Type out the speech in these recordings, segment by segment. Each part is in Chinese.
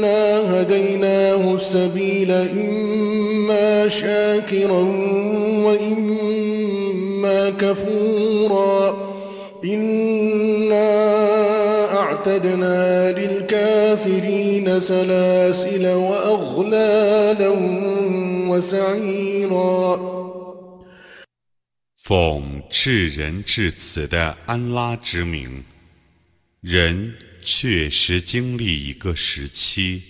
إنا هديناه السبيل إما شاكرا وإما كفورا إنا أعتدنا للكافرين سلاسل وأغلالا وسعيرا 奉至仁至慈的安拉之名，人 确实经历一个时期，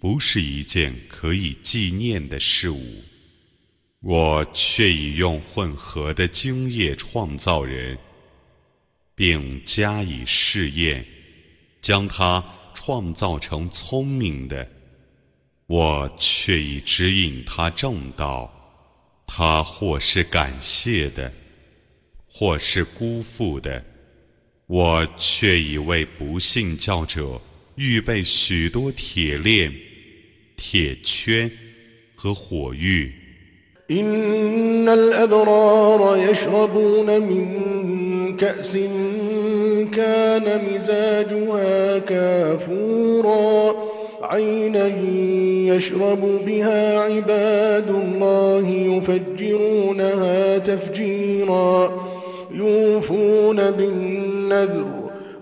不是一件可以纪念的事物。我却已用混合的精液创造人，并加以试验，将他创造成聪明的。我却已指引他正道。他或是感谢的，或是辜负的，我却已为不信教者预备许多铁链、铁圈和火狱。عينا يشرب بها عباد الله يفجرونها تفجيرا يوفون بالنذر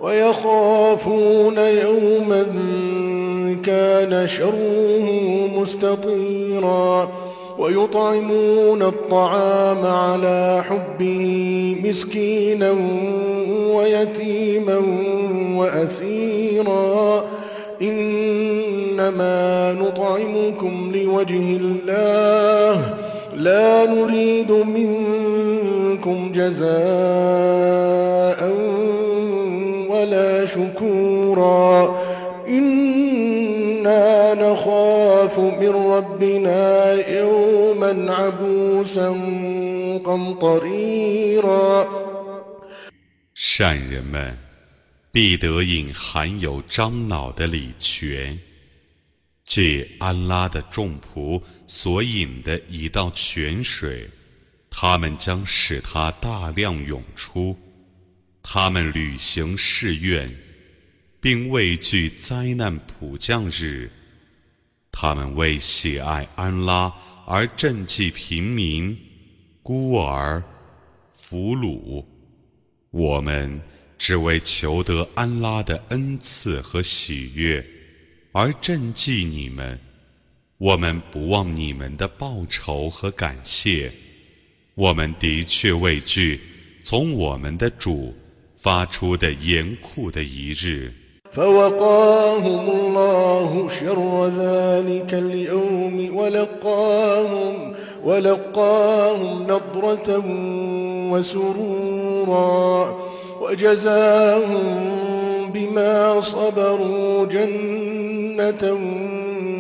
ويخافون يوما كان شره مستطيرا ويطعمون الطعام على حبه مسكينا ويتيما وأسيرا إنما نطعمكم لوجه الله لا نريد منكم جزاء ولا شكورا إنا نخاف من ربنا يوما عبوسا قمطريرا 善人们必得饮含有樟脑的礼泉，借安拉的众仆所饮的一道泉水，他们将使它大量涌出。 他们履行誓愿，并畏惧灾难普降日。他们为喜爱安拉而赈济平民、孤儿、俘虏。我们。只为求得安拉的恩赐和喜悦，而赈济你们。我们不忘你们的报酬和感谢。我们的确畏惧从我们的主发出的严酷的一日。وجزاهم بما صبروا جنة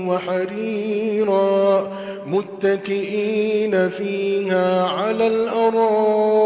وحريرا متكئين فيها على الأرائك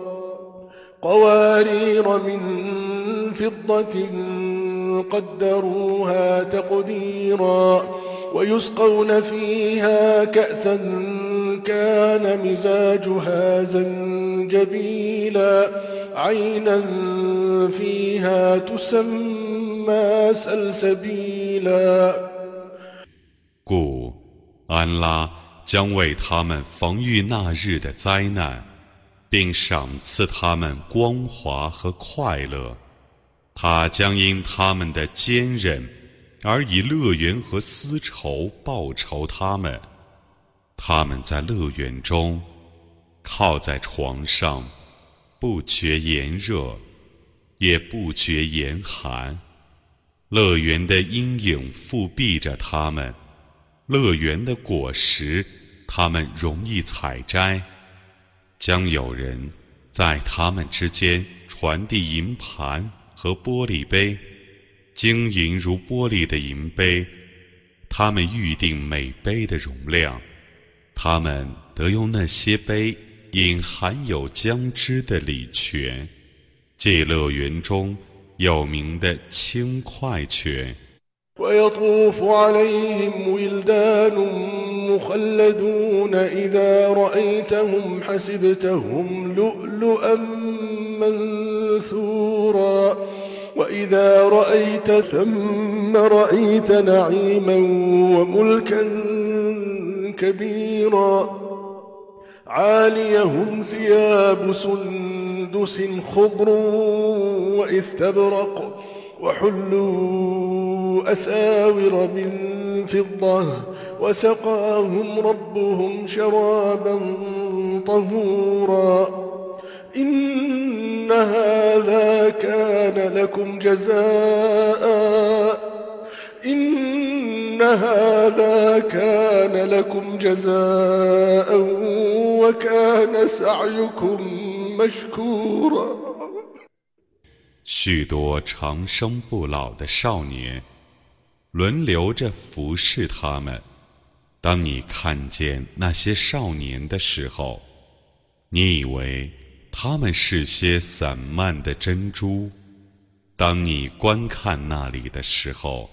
قوارير من فضة قدروها تقديرا ويسقون فيها كأسا كان مزاجها زنجبيلا 故安拉将为他们防御那日的灾难， 并赏赐他们光华和快乐。他将因他们的坚韧、而以乐园和丝绸报酬他们。他们在乐园中靠在床上，不觉炎热，也不觉严寒。乐园的阴影覆蔽着他们，乐园的果实他们容易采摘。将有人在他们之间传递银盘和玻璃杯，晶莹如玻璃的银杯，他们预定每杯的容量，他们得用那些杯饮含有姜汁的礼泉，借乐园中。有名的轻快泉。مخلدون إذا رأيتهم حسبتهم لؤلؤا منثورا وإذا رأيت ثم رأيت نعيما وملكا كبيرا عاليهم ثياب سندس خضر واستبرق وحلوا أساور من فضة وسقاهم ربهم شرابا طهورا إن هذا كان لكم جزاء إن هذا كان لكم جزاء وكان سعيكم مشكورا 许多长生不老的少年， 轮流着服侍他们。当你看见那些少年的时候，你以为他们是些散漫的珍珠；当你观看那里的时候，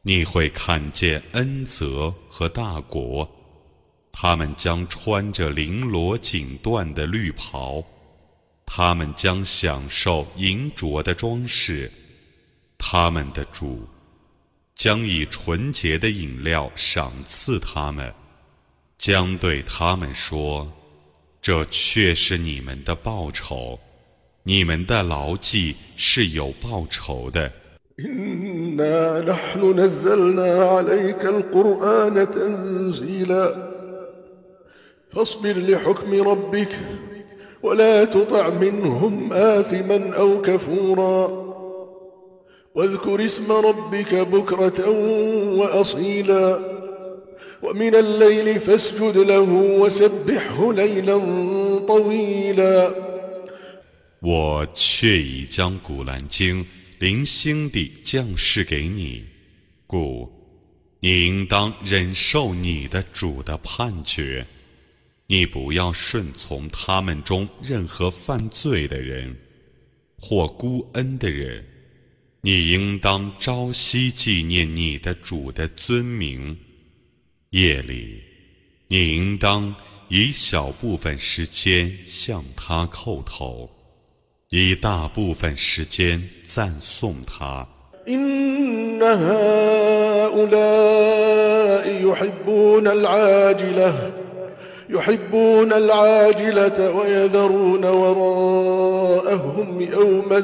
你会看见恩泽和大国。他们将穿着绫罗锦缎的绿袍。他们将享受银镯的装饰，他们的主将以纯洁的饮料赏赐他们，将对他们说：“这却是你们的报酬，你们的牢记是有报酬的。” واذكر اسم ربك بكرة وأصيلا ومن الليل فاسجد له وسبحه ليلا طويلا 我却已将《古兰经》零星地降示给你，故你应当忍受你的主的判决。你不要顺从他们中任何犯罪的人或孤恩的人， 你应当朝夕纪念你的主的尊名。夜里，你应当以小部分时间向他叩头，以大部分时间赞颂他。يحبون العاجلة ويذرون وراءهم يوما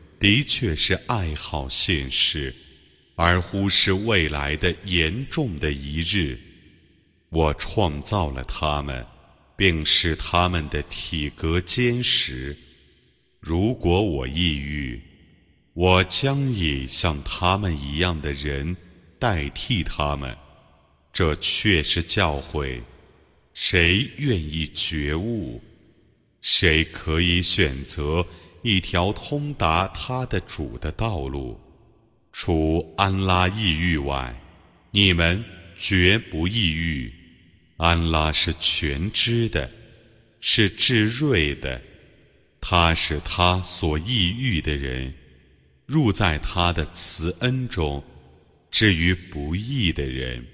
的确是爱好现世，而忽视未来的严重的一日。我创造了他们，并使他们的体格坚实。如果我抑郁，我将以像他们一样的人代替他们。这却是教诲，谁愿意觉悟？谁可以选择一条通达他的主的道路？除安拉抑郁外，你们绝不抑郁。安拉是全知的，是至睿的。他是他所抑郁的人，入在他的慈恩中。至于不义的人，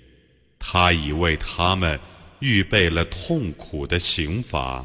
他已为他们预备了痛苦的刑罚。